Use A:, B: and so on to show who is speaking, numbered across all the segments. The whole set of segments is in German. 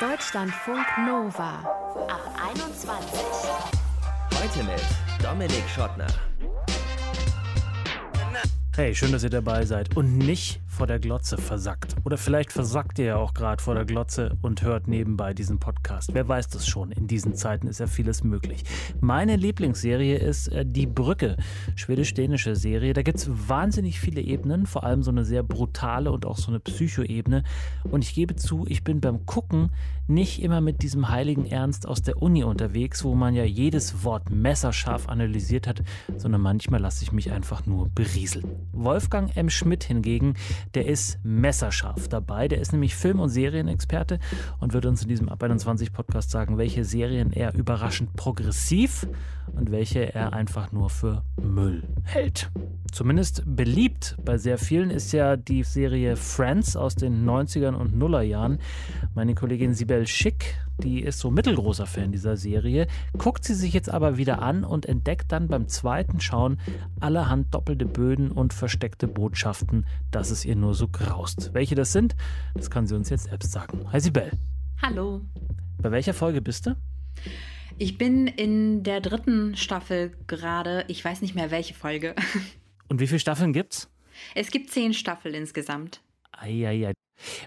A: Deutschlandfunk Nova ab 21.
B: Heute mit Dominik Schottner.
C: Hey, schön, dass ihr dabei seid und nicht vor der Glotze versackt. Oder vielleicht versackt ihr ja auch gerade vor der Glotze und hört nebenbei diesen Podcast. Wer weiß das schon? In diesen Zeiten ist ja vieles möglich. Meine Lieblingsserie ist äh, Die Brücke, schwedisch-dänische Serie. Da gibt es wahnsinnig viele Ebenen, vor allem so eine sehr brutale und auch so eine Psycho-Ebene. Und ich gebe zu, ich bin beim Gucken nicht immer mit diesem heiligen Ernst aus der Uni unterwegs, wo man ja jedes Wort messerscharf analysiert hat, sondern manchmal lasse ich mich einfach nur berieseln. Wolfgang M. Schmidt hingegen, der ist messerscharf dabei. Der ist nämlich Film- und Serienexperte und wird uns in diesem Ab 21 Podcast sagen, welche Serien er überraschend progressiv und welche er einfach nur für Müll hält. Zumindest beliebt bei sehr vielen ist ja die Serie Friends aus den 90ern und Nullerjahren. Meine Kollegin Sibel Schick, die ist so mittelgroßer Fan dieser Serie, guckt sie sich jetzt aber wieder an und entdeckt dann beim zweiten Schauen allerhand doppelte Böden und versteckte Botschaften, dass es ihr nur so graust. Welche das sind, das kann sie uns jetzt selbst sagen. Hi Sibel.
D: Hallo.
C: Bei welcher Folge bist du?
D: Ich bin in der dritten Staffel gerade. Ich weiß nicht mehr welche Folge.
C: Und wie viele Staffeln gibt's?
D: Es gibt zehn Staffeln insgesamt.
C: Eieiei.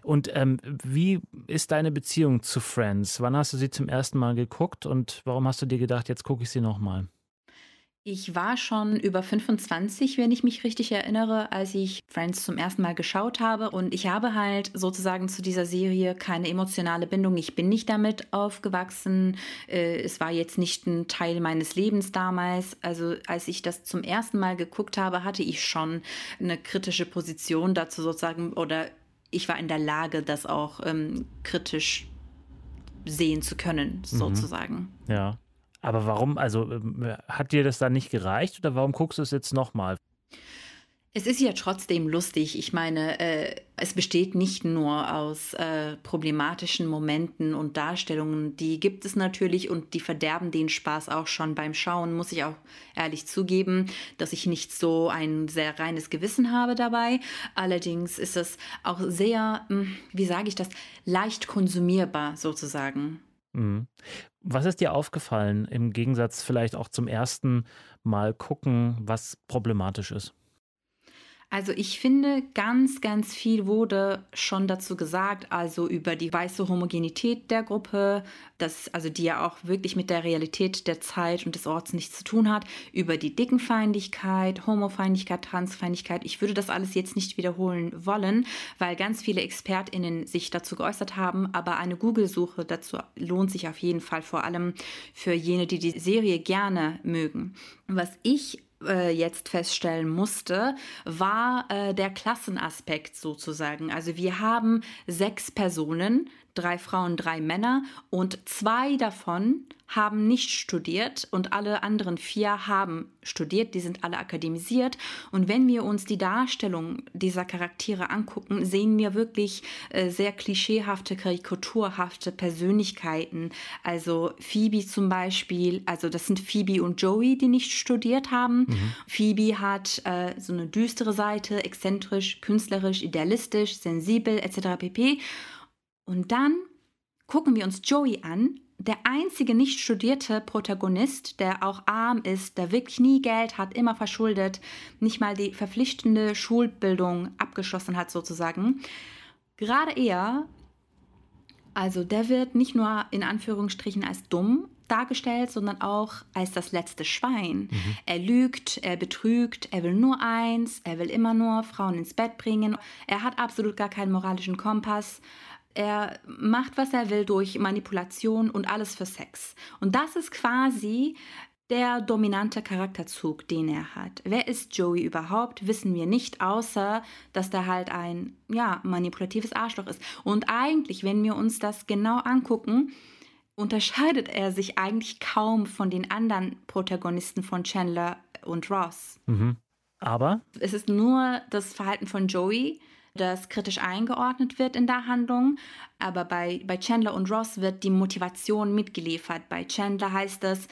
C: Und ähm, wie ist deine Beziehung zu Friends? Wann hast du sie zum ersten Mal geguckt und warum hast du dir gedacht, jetzt gucke ich sie nochmal?
D: Ich war schon über 25, wenn ich mich richtig erinnere, als ich Friends zum ersten Mal geschaut habe. Und ich habe halt sozusagen zu dieser Serie keine emotionale Bindung. Ich bin nicht damit aufgewachsen. Äh, es war jetzt nicht ein Teil meines Lebens damals. Also als ich das zum ersten Mal geguckt habe, hatte ich schon eine kritische Position dazu sozusagen. Oder ich war in der Lage, das auch ähm, kritisch sehen zu können, mhm. sozusagen.
C: Ja. Aber warum, also ähm, hat dir das dann nicht gereicht oder warum guckst du es jetzt nochmal?
D: Es ist ja trotzdem lustig. Ich meine, äh, es besteht nicht nur aus äh, problematischen Momenten und Darstellungen. Die gibt es natürlich und die verderben den Spaß auch schon beim Schauen, muss ich auch ehrlich zugeben, dass ich nicht so ein sehr reines Gewissen habe dabei. Allerdings ist es auch sehr, hm, wie sage ich das, leicht konsumierbar sozusagen.
C: Mhm. Was ist dir aufgefallen im Gegensatz vielleicht auch zum ersten Mal gucken, was problematisch ist?
D: Also ich finde, ganz, ganz viel wurde schon dazu gesagt, also über die weiße Homogenität der Gruppe, das, also die ja auch wirklich mit der Realität der Zeit und des Orts nichts zu tun hat, über die Dickenfeindlichkeit, Homofeindlichkeit, Transfeindlichkeit. Ich würde das alles jetzt nicht wiederholen wollen, weil ganz viele ExpertInnen sich dazu geäußert haben, aber eine Google-Suche dazu lohnt sich auf jeden Fall, vor allem für jene, die die Serie gerne mögen. Was ich äh, jetzt feststellen musste, war äh, der Klassenaspekt sozusagen. Also wir haben sechs Personen, drei Frauen, drei Männer und zwei davon haben nicht studiert und alle anderen vier haben studiert, die sind alle akademisiert. Und wenn wir uns die Darstellung dieser Charaktere angucken, sehen wir wirklich äh, sehr klischeehafte, karikaturhafte Persönlichkeiten. Also Phoebe zum Beispiel, also das sind Phoebe und Joey, die nicht studiert haben. Mhm. Phoebe hat äh, so eine düstere Seite, exzentrisch, künstlerisch, idealistisch, sensibel etc. pp. Und dann gucken wir uns Joey an, der einzige nicht studierte Protagonist, der auch arm ist, der wirklich nie Geld hat, immer verschuldet, nicht mal die verpflichtende Schulbildung abgeschlossen hat sozusagen. Gerade er, also der wird nicht nur in Anführungsstrichen als dumm dargestellt, sondern auch als das letzte Schwein. Mhm. Er lügt, er betrügt, er will nur eins, er will immer nur Frauen ins Bett bringen. Er hat absolut gar keinen moralischen Kompass er macht, was er will durch Manipulation und alles für Sex. Und das ist quasi der dominante Charakterzug, den er hat. Wer ist Joey überhaupt, wissen wir nicht, außer dass der halt ein ja, manipulatives Arschloch ist. Und eigentlich, wenn wir uns das genau angucken, unterscheidet er sich eigentlich kaum von den anderen Protagonisten von Chandler und Ross.
C: Mhm. Aber?
D: Es ist nur das Verhalten von Joey, das kritisch eingeordnet wird in der Handlung. Aber bei, bei Chandler und Ross wird die Motivation mitgeliefert. Bei Chandler heißt es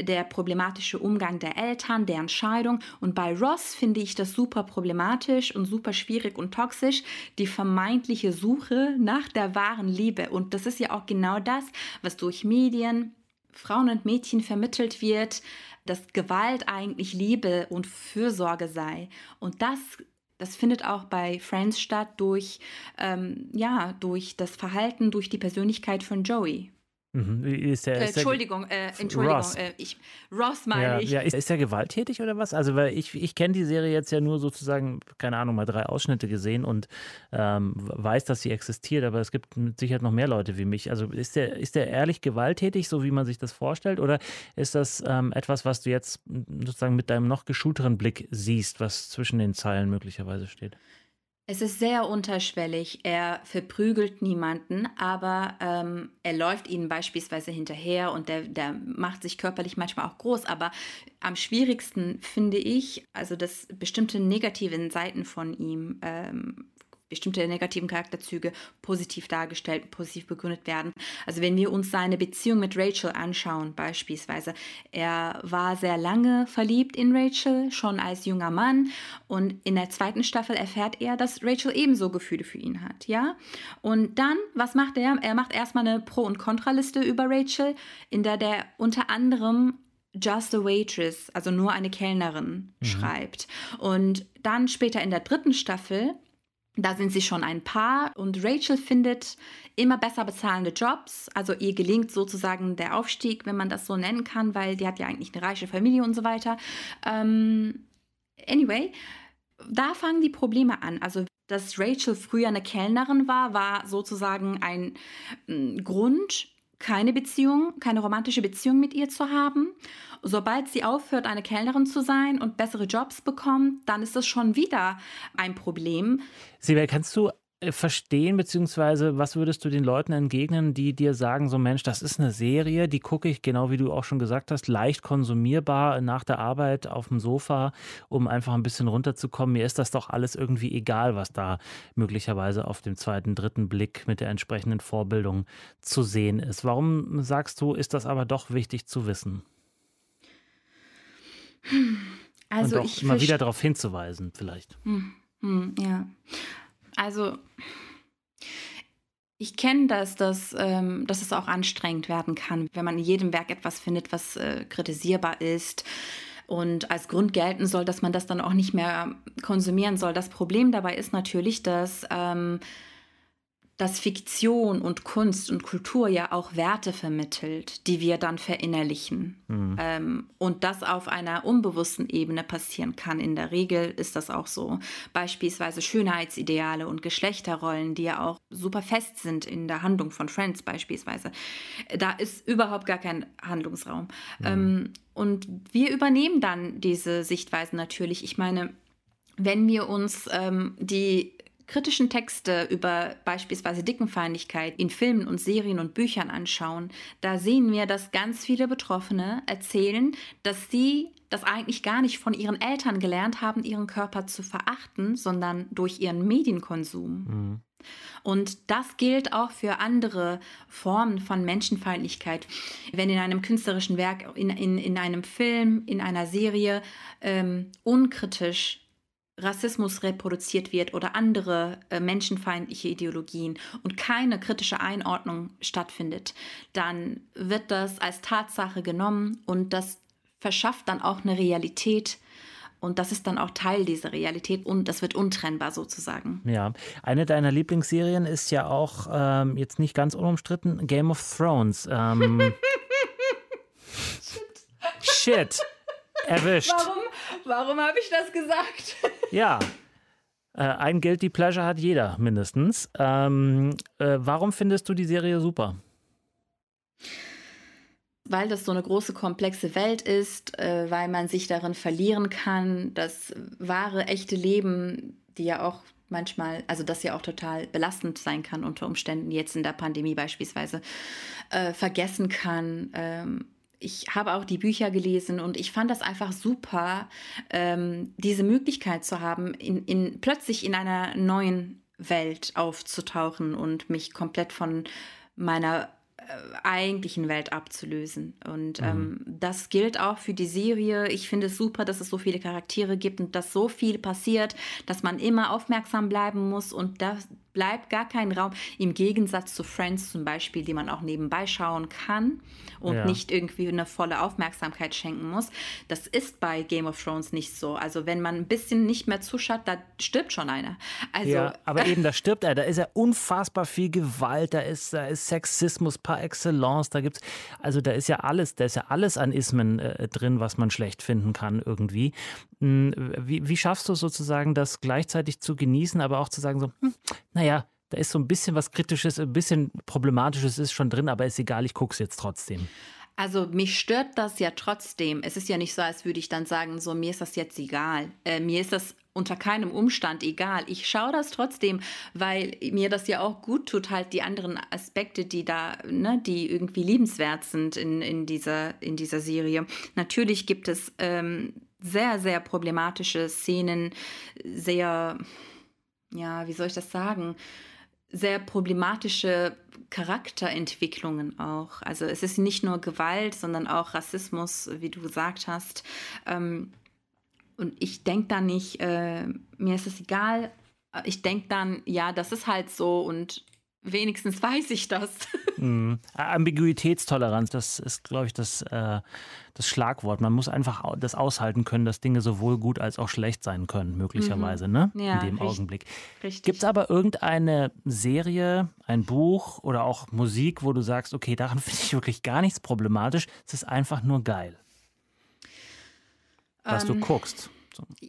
D: der problematische Umgang der Eltern, deren Scheidung. Und bei Ross finde ich das super problematisch und super schwierig und toxisch, die vermeintliche Suche nach der wahren Liebe. Und das ist ja auch genau das, was durch Medien Frauen und Mädchen vermittelt wird, dass Gewalt eigentlich Liebe und Fürsorge sei. Und das das findet auch bei Friends statt durch, ähm, ja, durch das Verhalten, durch die Persönlichkeit von Joey.
C: Mhm. Ist der,
D: äh,
C: ist der,
D: Entschuldigung, äh, Entschuldigung,
C: Ross.
D: Äh, ich, Ross meine
C: ja,
D: ich.
C: ja, ist, ist er gewalttätig oder was? Also, weil ich, ich kenne die Serie jetzt ja nur sozusagen, keine Ahnung, mal drei Ausschnitte gesehen und ähm, weiß, dass sie existiert, aber es gibt mit Sicherheit noch mehr Leute wie mich. Also ist der, ist der ehrlich gewalttätig, so wie man sich das vorstellt, oder ist das ähm, etwas, was du jetzt sozusagen mit deinem noch geschulteren Blick siehst, was zwischen den Zeilen möglicherweise steht?
D: Es ist sehr unterschwellig. Er verprügelt niemanden, aber ähm, er läuft ihnen beispielsweise hinterher und der, der macht sich körperlich manchmal auch groß. Aber am schwierigsten finde ich, also dass bestimmte negativen Seiten von ihm ähm, bestimmte negativen Charakterzüge positiv dargestellt, positiv begründet werden. Also wenn wir uns seine Beziehung mit Rachel anschauen, beispielsweise, er war sehr lange verliebt in Rachel, schon als junger Mann und in der zweiten Staffel erfährt er, dass Rachel ebenso Gefühle für ihn hat, ja? Und dann, was macht er? Er macht erstmal eine Pro- und Kontraliste über Rachel, in der der unter anderem Just a Waitress, also nur eine Kellnerin, mhm. schreibt. Und dann später in der dritten Staffel da sind sie schon ein Paar und Rachel findet immer besser bezahlende Jobs. Also ihr gelingt sozusagen der Aufstieg, wenn man das so nennen kann, weil die hat ja eigentlich eine reiche Familie und so weiter. Ähm, anyway, da fangen die Probleme an. Also dass Rachel früher eine Kellnerin war, war sozusagen ein äh, Grund, keine Beziehung, keine romantische Beziehung mit ihr zu haben. Sobald sie aufhört, eine Kellnerin zu sein und bessere Jobs bekommt, dann ist das schon wieder ein Problem.
C: Sibel, kannst du verstehen, beziehungsweise was würdest du den Leuten entgegnen, die dir sagen, so Mensch, das ist eine Serie, die gucke ich, genau wie du auch schon gesagt hast, leicht konsumierbar nach der Arbeit auf dem Sofa, um einfach ein bisschen runterzukommen. Mir ist das doch alles irgendwie egal, was da möglicherweise auf dem zweiten, dritten Blick mit der entsprechenden Vorbildung zu sehen ist. Warum sagst du, ist das aber doch wichtig zu wissen?
D: Also
C: Und auch
D: ich
C: mal wieder darauf hinzuweisen, vielleicht.
D: Hm, hm, ja. Also ich kenne das, dass, ähm, dass es auch anstrengend werden kann, wenn man in jedem Werk etwas findet, was äh, kritisierbar ist und als Grund gelten soll, dass man das dann auch nicht mehr konsumieren soll. Das Problem dabei ist natürlich, dass ähm, dass Fiktion und Kunst und Kultur ja auch Werte vermittelt, die wir dann verinnerlichen. Mhm. Ähm, und das auf einer unbewussten Ebene passieren kann. In der Regel ist das auch so. Beispielsweise Schönheitsideale und Geschlechterrollen, die ja auch super fest sind in der Handlung von Friends beispielsweise. Da ist überhaupt gar kein Handlungsraum. Mhm. Ähm, und wir übernehmen dann diese Sichtweisen natürlich. Ich meine, wenn wir uns ähm, die kritischen Texte über beispielsweise Dickenfeindlichkeit in Filmen und Serien und Büchern anschauen, da sehen wir, dass ganz viele Betroffene erzählen, dass sie das eigentlich gar nicht von ihren Eltern gelernt haben, ihren Körper zu verachten, sondern durch ihren Medienkonsum. Mhm. Und das gilt auch für andere Formen von Menschenfeindlichkeit. Wenn in einem künstlerischen Werk, in, in, in einem Film, in einer Serie ähm, unkritisch Rassismus reproduziert wird oder andere äh, menschenfeindliche Ideologien und keine kritische Einordnung stattfindet, dann wird das als Tatsache genommen und das verschafft dann auch eine Realität. Und das ist dann auch Teil dieser Realität und das wird untrennbar sozusagen.
C: Ja, eine deiner Lieblingsserien ist ja auch ähm, jetzt nicht ganz unumstritten Game of Thrones. Ähm, Shit. Shit. Erwischt.
D: Warum, warum habe ich das gesagt?
C: Ja. Äh, ein Guilty Pleasure hat jeder mindestens. Ähm, äh, warum findest du die Serie super?
D: Weil das so eine große, komplexe Welt ist, äh, weil man sich darin verlieren kann, das wahre, echte Leben, die ja auch manchmal, also das ja auch total belastend sein kann unter Umständen, jetzt in der Pandemie beispielsweise, äh, vergessen kann. Ähm, ich habe auch die Bücher gelesen und ich fand das einfach super, ähm, diese Möglichkeit zu haben, in, in, plötzlich in einer neuen Welt aufzutauchen und mich komplett von meiner äh, eigentlichen Welt abzulösen. Und mhm. ähm, das gilt auch für die Serie. Ich finde es super, dass es so viele Charaktere gibt und dass so viel passiert, dass man immer aufmerksam bleiben muss und das, bleibt gar kein Raum. Im Gegensatz zu Friends zum Beispiel, die man auch nebenbei schauen kann und ja. nicht irgendwie eine volle Aufmerksamkeit schenken muss. Das ist bei Game of Thrones nicht so. Also wenn man ein bisschen nicht mehr zuschaut, da stirbt schon einer. Also,
C: ja, aber eben, da stirbt er. Da ist ja unfassbar viel Gewalt, da ist, da ist Sexismus par excellence, da gibt's, also da ist ja alles, da ist ja alles an Ismen äh, drin, was man schlecht finden kann irgendwie. Hm, wie, wie schaffst du sozusagen das gleichzeitig zu genießen, aber auch zu sagen so, hm, naja, da ist so ein bisschen was Kritisches, ein bisschen Problematisches ist schon drin, aber ist egal, ich gucke es jetzt trotzdem.
D: Also mich stört das ja trotzdem. Es ist ja nicht so, als würde ich dann sagen, so mir ist das jetzt egal. Äh, mir ist das unter keinem Umstand egal. Ich schaue das trotzdem, weil mir das ja auch gut tut, halt die anderen Aspekte, die da, ne, die irgendwie liebenswert sind in, in, dieser, in dieser Serie. Natürlich gibt es ähm, sehr, sehr problematische Szenen, sehr, ja, wie soll ich das sagen? sehr problematische Charakterentwicklungen auch. Also es ist nicht nur Gewalt, sondern auch Rassismus, wie du gesagt hast. Ähm, und ich denke da nicht, äh, mir ist es egal. Ich denke dann, ja, das ist halt so und wenigstens weiß ich das.
C: Mhm. Ambiguitätstoleranz, das ist, glaube ich, das, äh, das Schlagwort. Man muss einfach das aushalten können, dass Dinge sowohl gut als auch schlecht sein können, möglicherweise, mhm. ne?
D: Ja,
C: in dem
D: richtig,
C: Augenblick. Gibt es aber irgendeine Serie, ein Buch oder auch Musik, wo du sagst, okay, daran finde ich wirklich gar nichts problematisch, es ist einfach nur geil? Was ähm, du guckst.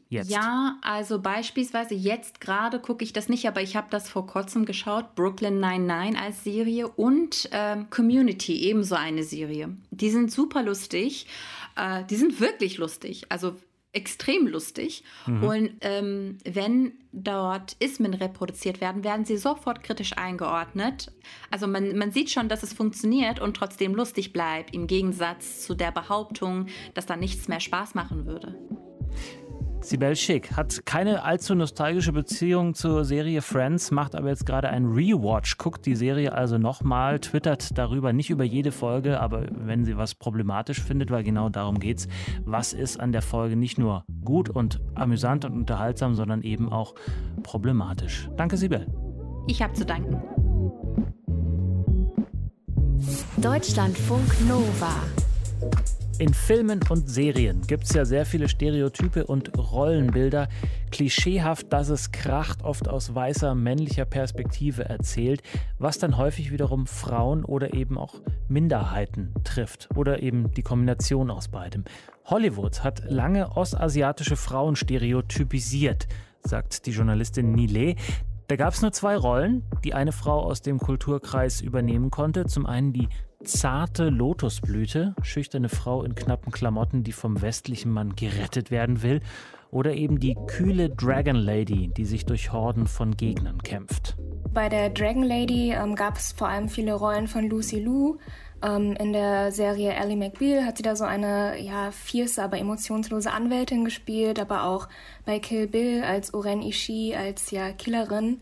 D: Jetzt. Ja, also beispielsweise jetzt gerade gucke ich das nicht, aber ich habe das vor kurzem geschaut, Brooklyn 99 als Serie und ähm, Community, ebenso eine Serie. Die sind super lustig, äh, die sind wirklich lustig, also extrem lustig. Mhm. Und ähm, wenn dort Ismen reproduziert werden, werden sie sofort kritisch eingeordnet. Also man, man sieht schon, dass es funktioniert und trotzdem lustig bleibt, im Gegensatz zu der Behauptung, dass da nichts mehr Spaß machen würde.
C: Sibel Schick hat keine allzu nostalgische Beziehung zur Serie Friends, macht aber jetzt gerade ein Rewatch, guckt die Serie also nochmal, twittert darüber, nicht über jede Folge, aber wenn sie was problematisch findet, weil genau darum geht's, was ist an der Folge nicht nur gut und amüsant und unterhaltsam, sondern eben auch problematisch. Danke, Sibel.
D: Ich habe zu danken.
A: Deutschlandfunk Nova.
C: In Filmen und Serien gibt es ja sehr viele Stereotype und Rollenbilder. Klischeehaft, dass es kracht, oft aus weißer männlicher Perspektive erzählt, was dann häufig wiederum Frauen oder eben auch Minderheiten trifft oder eben die Kombination aus beidem. Hollywood hat lange ostasiatische Frauen stereotypisiert, sagt die Journalistin Nile. Da gab es nur zwei Rollen, die eine Frau aus dem Kulturkreis übernehmen konnte. Zum einen die zarte Lotusblüte, schüchterne Frau in knappen Klamotten, die vom westlichen Mann gerettet werden will, oder eben die kühle Dragon Lady, die sich durch Horden von Gegnern kämpft.
E: Bei der Dragon Lady ähm, gab es vor allem viele Rollen von Lucy Liu. Ähm, in der Serie Ellie McBeal hat sie da so eine ja fierce, aber emotionslose Anwältin gespielt, aber auch bei Kill Bill als Oren Ishii als ja Killerin.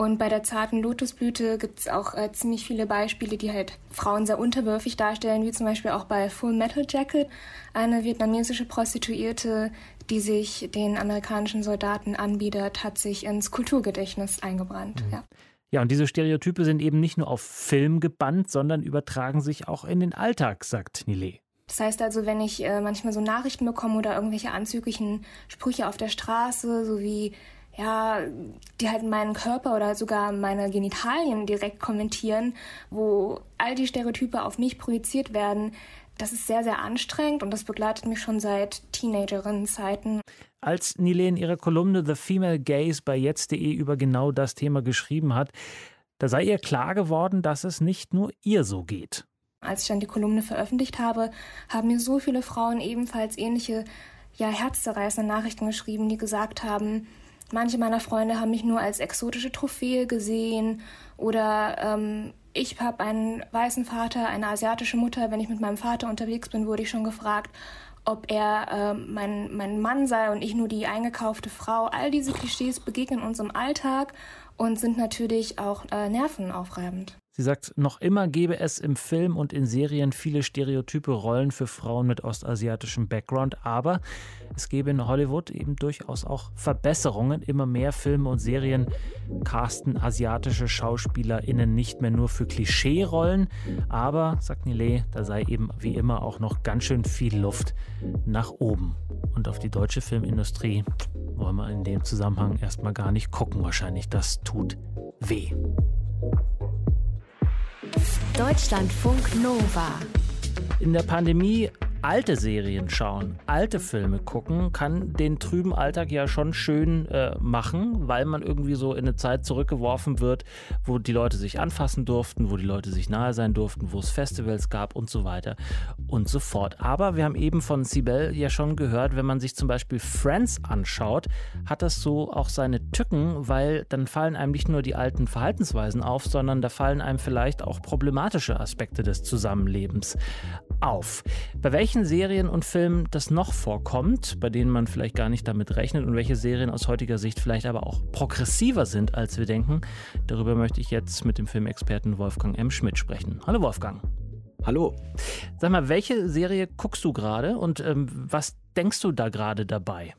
E: Und bei der zarten Lotusblüte gibt es auch äh, ziemlich viele Beispiele, die halt Frauen sehr unterwürfig darstellen, wie zum Beispiel auch bei Full Metal Jacket, eine vietnamesische Prostituierte, die sich den amerikanischen Soldaten anbietet, hat sich ins Kulturgedächtnis eingebrannt. Mhm. Ja.
C: Ja, und diese Stereotype sind eben nicht nur auf Film gebannt, sondern übertragen sich auch in den Alltag, sagt Nile.
E: Das heißt also, wenn ich äh, manchmal so Nachrichten bekomme oder irgendwelche anzüglichen Sprüche auf der Straße, so wie ja, die halt meinen Körper oder sogar meine Genitalien direkt kommentieren, wo all die Stereotype auf mich projiziert werden, das ist sehr, sehr anstrengend und das begleitet mich schon seit Teenagerinnen-Zeiten.
C: Als Nile in ihrer Kolumne The Female Gaze bei jetzt.de über genau das Thema geschrieben hat, da sei ihr klar geworden, dass es nicht nur ihr so geht.
E: Als ich dann die Kolumne veröffentlicht habe, haben mir so viele Frauen ebenfalls ähnliche, ja, herzzerreißende Nachrichten geschrieben, die gesagt haben, Manche meiner Freunde haben mich nur als exotische Trophäe gesehen oder ähm, ich habe einen weißen Vater, eine asiatische Mutter. Wenn ich mit meinem Vater unterwegs bin, wurde ich schon gefragt, ob er äh, mein, mein Mann sei und ich nur die eingekaufte Frau. All diese Klischees begegnen uns im Alltag und sind natürlich auch äh, nervenaufreibend.
C: Sie sagt, noch immer gebe es im Film und in Serien viele stereotype Rollen für Frauen mit ostasiatischem Background, aber es gebe in Hollywood eben durchaus auch Verbesserungen. Immer mehr Filme und Serien casten asiatische SchauspielerInnen nicht mehr nur für Klischee-Rollen, aber, sagt Nile, da sei eben wie immer auch noch ganz schön viel Luft nach oben. Und auf die deutsche Filmindustrie wollen wir in dem Zusammenhang erstmal gar nicht gucken. Wahrscheinlich, das tut weh.
A: Deutschlandfunk Nova.
C: In der Pandemie alte Serien schauen, alte Filme gucken, kann den trüben Alltag ja schon schön äh, machen, weil man irgendwie so in eine Zeit zurückgeworfen wird, wo die Leute sich anfassen durften, wo die Leute sich nahe sein durften, wo es Festivals gab und so weiter und so fort. Aber wir haben eben von Sibel ja schon gehört, wenn man sich zum Beispiel Friends anschaut, hat das so auch seine Tücken, weil dann fallen einem nicht nur die alten Verhaltensweisen auf, sondern da fallen einem vielleicht auch problematische Aspekte des Zusammenlebens auf. Bei welchen welchen Serien und Filmen das noch vorkommt, bei denen man vielleicht gar nicht damit rechnet und welche Serien aus heutiger Sicht vielleicht aber auch progressiver sind, als wir denken. Darüber möchte ich jetzt mit dem Filmexperten Wolfgang M. Schmidt sprechen. Hallo Wolfgang.
F: Hallo.
C: Sag mal, welche Serie guckst du gerade und ähm, was denkst du da gerade dabei?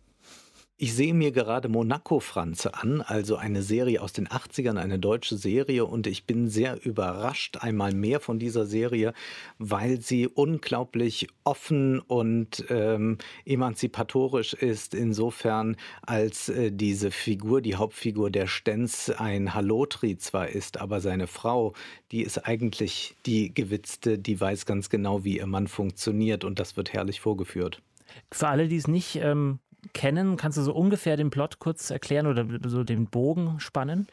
F: Ich sehe mir gerade Monaco Franze an, also eine Serie aus den 80ern, eine deutsche Serie. Und ich bin sehr überrascht einmal mehr von dieser Serie, weil sie unglaublich offen und ähm, emanzipatorisch ist, insofern als äh, diese Figur, die Hauptfigur der Stenz ein Halotri zwar ist, aber seine Frau, die ist eigentlich die Gewitzte, die weiß ganz genau, wie ihr Mann funktioniert. Und das wird herrlich vorgeführt.
C: Für alle, die es nicht ähm, kennen, kannst du so ungefähr den Plot kurz erklären oder so den Bogen spannen?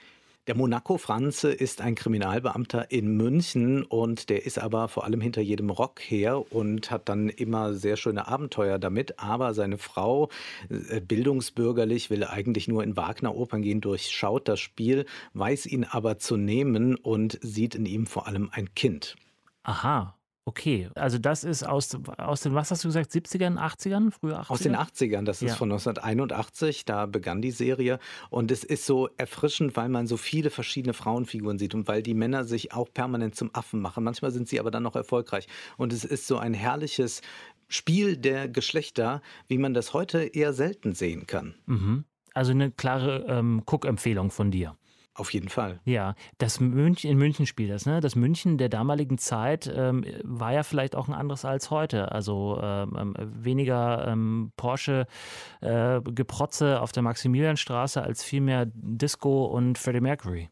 F: Der Monaco Franze ist ein Kriminalbeamter in München und der ist aber vor allem hinter jedem Rock her und hat dann immer sehr schöne Abenteuer damit. Aber seine Frau, äh, bildungsbürgerlich, will eigentlich nur in Wagner-Opern gehen, durchschaut das Spiel, weiß ihn aber zu nehmen und sieht in ihm vor allem ein Kind.
C: Aha, Okay, also das ist aus, aus den, was hast du gesagt, 70ern, 80ern, früher 80ern?
F: Aus den 80ern, das ist ja. von 1981, da begann die Serie. Und es ist so erfrischend, weil man so viele verschiedene Frauenfiguren sieht und weil die Männer sich auch permanent zum Affen machen. Manchmal sind sie aber dann noch erfolgreich. Und es ist so ein herrliches Spiel der Geschlechter, wie man das heute eher selten sehen kann.
C: Mhm. Also eine klare ähm, Cook-Empfehlung von dir.
F: Auf jeden Fall.
C: Ja, das München, in München spielt das, ne? Das München der damaligen Zeit ähm, war ja vielleicht auch ein anderes als heute. Also ähm, ähm weniger ähm, Porsche-Geprotze äh, auf der Maximilianstraße als vielmehr Disco und Freddie Mercury.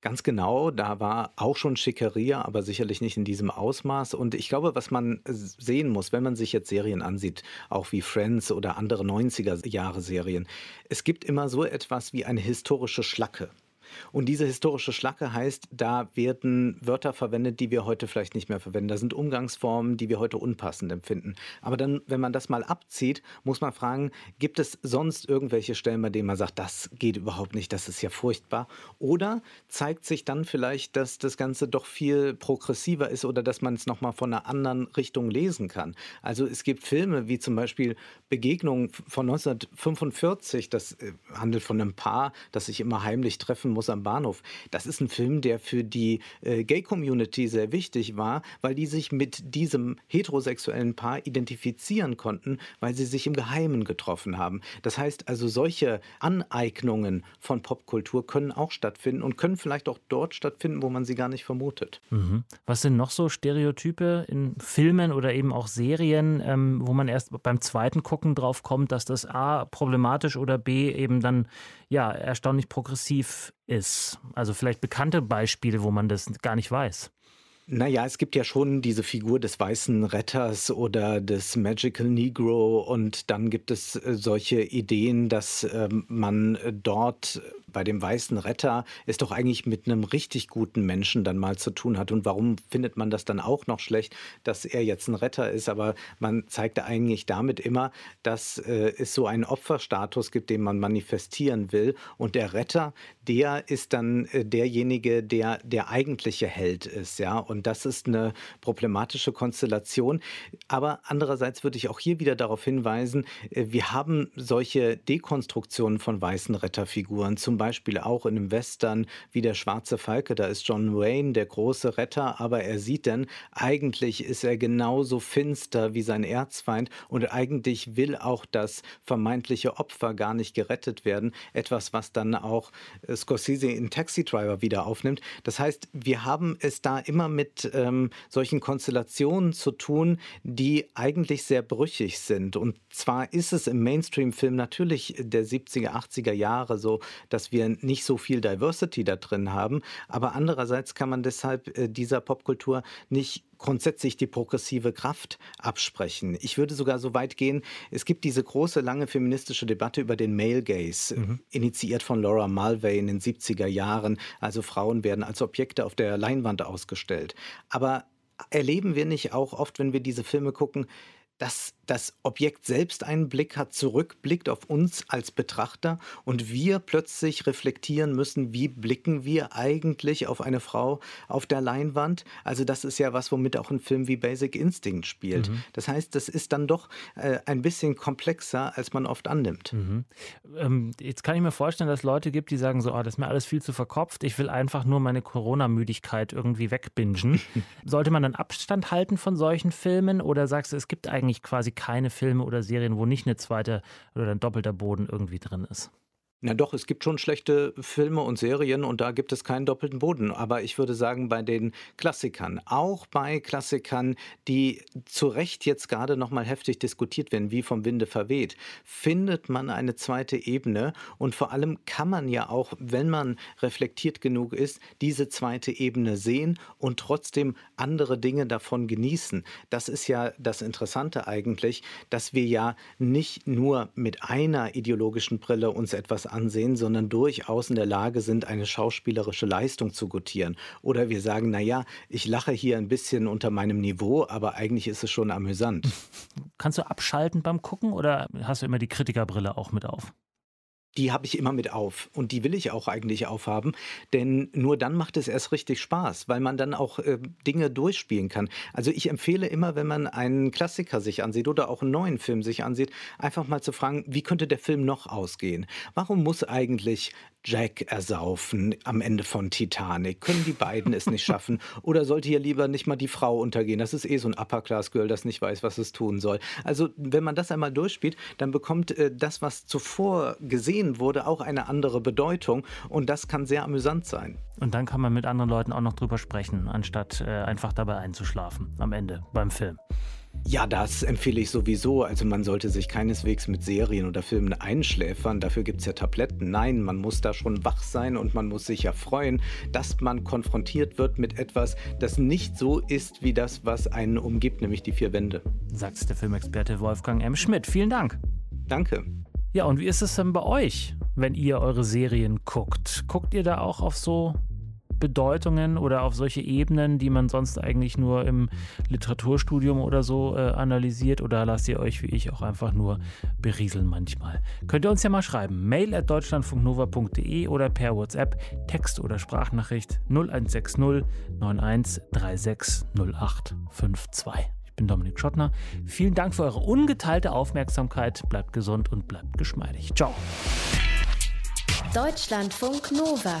F: Ganz genau, da war auch schon Schickeria, aber sicherlich nicht in diesem Ausmaß. Und ich glaube, was man sehen muss, wenn man sich jetzt Serien ansieht, auch wie Friends oder andere 90er-Jahre-Serien, es gibt immer so etwas wie eine historische Schlacke. Und diese historische Schlacke heißt, da werden Wörter verwendet, die wir heute vielleicht nicht mehr verwenden. Da sind Umgangsformen, die wir heute unpassend empfinden. Aber dann, wenn man das mal abzieht, muss man fragen, gibt es sonst irgendwelche Stellen, bei denen man sagt, das geht überhaupt nicht, das ist ja furchtbar? Oder zeigt sich dann vielleicht, dass das Ganze doch viel progressiver ist oder dass man es nochmal von einer anderen Richtung lesen kann? Also es gibt Filme wie zum Beispiel Begegnung von 1945, das äh, handelt von einem Paar, das sich immer heimlich treffen muss muss am Bahnhof. Das ist ein Film, der für die äh, Gay-Community sehr wichtig war, weil die sich mit diesem heterosexuellen Paar identifizieren konnten, weil sie sich im Geheimen getroffen haben. Das heißt also, solche Aneignungen von Popkultur können auch stattfinden und können vielleicht auch dort stattfinden, wo man sie gar nicht vermutet.
C: Mhm. Was sind noch so Stereotype in Filmen oder eben auch Serien, ähm, wo man erst beim zweiten Gucken drauf kommt, dass das A problematisch oder B eben dann ja erstaunlich progressiv ist? Also vielleicht bekannte Beispiele, wo man das gar nicht weiß.
F: Naja, es gibt ja schon diese Figur des weißen Retters oder des Magical Negro und dann gibt es äh, solche Ideen, dass ähm, man dort bei dem weißen Retter es doch eigentlich mit einem richtig guten Menschen dann mal zu tun hat. Und warum findet man das dann auch noch schlecht, dass er jetzt ein Retter ist? Aber man zeigt eigentlich damit immer, dass äh, es so einen Opferstatus gibt, den man manifestieren will. Und der Retter, der ist dann äh, derjenige, der der eigentliche Held ist, ja. Und das ist eine problematische Konstellation. Aber andererseits würde ich auch hier wieder darauf hinweisen, äh, wir haben solche Dekonstruktionen von weißen Retterfiguren, zum Beispiel auch in einem Western wie der Schwarze Falke. Da ist John Wayne der große Retter, aber er sieht dann, eigentlich ist er genauso finster wie sein Erzfeind und eigentlich will auch das vermeintliche Opfer gar nicht gerettet werden. Etwas, was dann auch äh, Scorsese in Taxi Driver wieder aufnimmt. Das heißt, wir haben es da immer mit ähm, solchen Konstellationen zu tun, die eigentlich sehr brüchig sind. Und zwar ist es im Mainstream-Film natürlich der 70er, 80er Jahre so, dass wir nicht so viel Diversity da drin haben. Aber andererseits kann man deshalb äh, dieser Popkultur nicht grundsätzlich die progressive Kraft absprechen. Ich würde sogar so weit gehen, es gibt diese große, lange feministische Debatte über den Male Gaze, mhm. initiiert von Laura Mulvey in den 70er Jahren. Also Frauen werden als Objekte auf der Leinwand ausgestellt. Aber erleben wir nicht auch oft, wenn wir diese Filme gucken, dass das Objekt selbst einen Blick hat, zurückblickt auf uns als Betrachter und wir plötzlich reflektieren müssen, wie blicken wir eigentlich auf eine Frau auf der Leinwand. Also das ist ja was, womit auch ein Film wie Basic Instinct spielt. Mhm. Das heißt, das ist dann doch äh, ein bisschen komplexer, als man oft annimmt.
C: Mhm. Ähm, jetzt kann ich mir vorstellen, dass es Leute gibt, die sagen so, oh, das ist mir alles viel zu verkopft, ich will einfach nur meine Corona-Müdigkeit irgendwie wegbingen. Sollte man dann Abstand halten von solchen Filmen oder sagst du, es gibt eigentlich eigentlich quasi keine Filme oder Serien, wo nicht eine zweite oder ein doppelter Boden irgendwie drin ist.
F: Na doch, es gibt schon schlechte Filme und Serien und da gibt es keinen doppelten Boden. Aber ich würde sagen, bei den Klassikern, auch bei Klassikern, die zu Recht jetzt gerade nochmal heftig diskutiert werden, wie vom Winde verweht, findet man eine zweite Ebene. Und vor allem kann man ja auch, wenn man reflektiert genug ist, diese zweite Ebene sehen und trotzdem andere Dinge davon genießen. Das ist ja das Interessante eigentlich, dass wir ja nicht nur mit einer ideologischen Brille uns etwas ansehen, sondern durchaus in der Lage sind, eine schauspielerische Leistung zu gutieren. Oder wir sagen, naja, ich lache hier ein bisschen unter meinem Niveau, aber eigentlich ist es schon amüsant.
C: Kannst du abschalten beim Gucken oder hast du immer die Kritikerbrille auch mit auf?
F: Die habe ich immer mit auf und die will ich auch eigentlich aufhaben, denn nur dann macht es erst richtig Spaß, weil man dann auch äh, Dinge durchspielen kann. Also ich empfehle immer, wenn man einen Klassiker sich ansieht oder auch einen neuen Film sich ansieht, einfach mal zu fragen, wie könnte der Film noch ausgehen? Warum muss eigentlich Jack ersaufen am Ende von Titanic? Können die beiden es nicht schaffen? Oder sollte hier lieber nicht mal die Frau untergehen? Das ist eh so ein Upper-Class-Girl, das nicht weiß, was es tun soll. Also wenn man das einmal durchspielt, dann bekommt äh, das, was zuvor gesehen wurde, auch eine andere Bedeutung. Und das kann sehr amüsant sein.
C: Und dann kann man mit anderen Leuten auch noch drüber sprechen, anstatt äh, einfach dabei einzuschlafen am Ende beim Film.
F: Ja, das empfehle ich sowieso. Also man sollte sich keineswegs mit Serien oder Filmen einschläfern. Dafür gibt es ja Tabletten. Nein, man muss da schon wach sein und man muss sich ja freuen, dass man konfrontiert wird mit etwas, das nicht so ist wie das, was einen umgibt, nämlich die vier Wände.
C: Sagt der Filmexperte Wolfgang M. Schmidt. Vielen Dank.
F: Danke.
C: Ja, und wie ist es denn bei euch, wenn ihr eure Serien guckt? Guckt ihr da auch auf so Bedeutungen oder auf solche Ebenen, die man sonst eigentlich nur im Literaturstudium oder so äh, analysiert? Oder lasst ihr euch wie ich auch einfach nur berieseln manchmal? Könnt ihr uns ja mal schreiben. Mail at deutschlandfunknova.de oder per WhatsApp, Text oder Sprachnachricht 0160 91 36 08 52. Ich bin Dominik Schottner. Vielen Dank für eure ungeteilte Aufmerksamkeit. Bleibt gesund und bleibt geschmeidig. Ciao.
A: Deutschlandfunk Nova.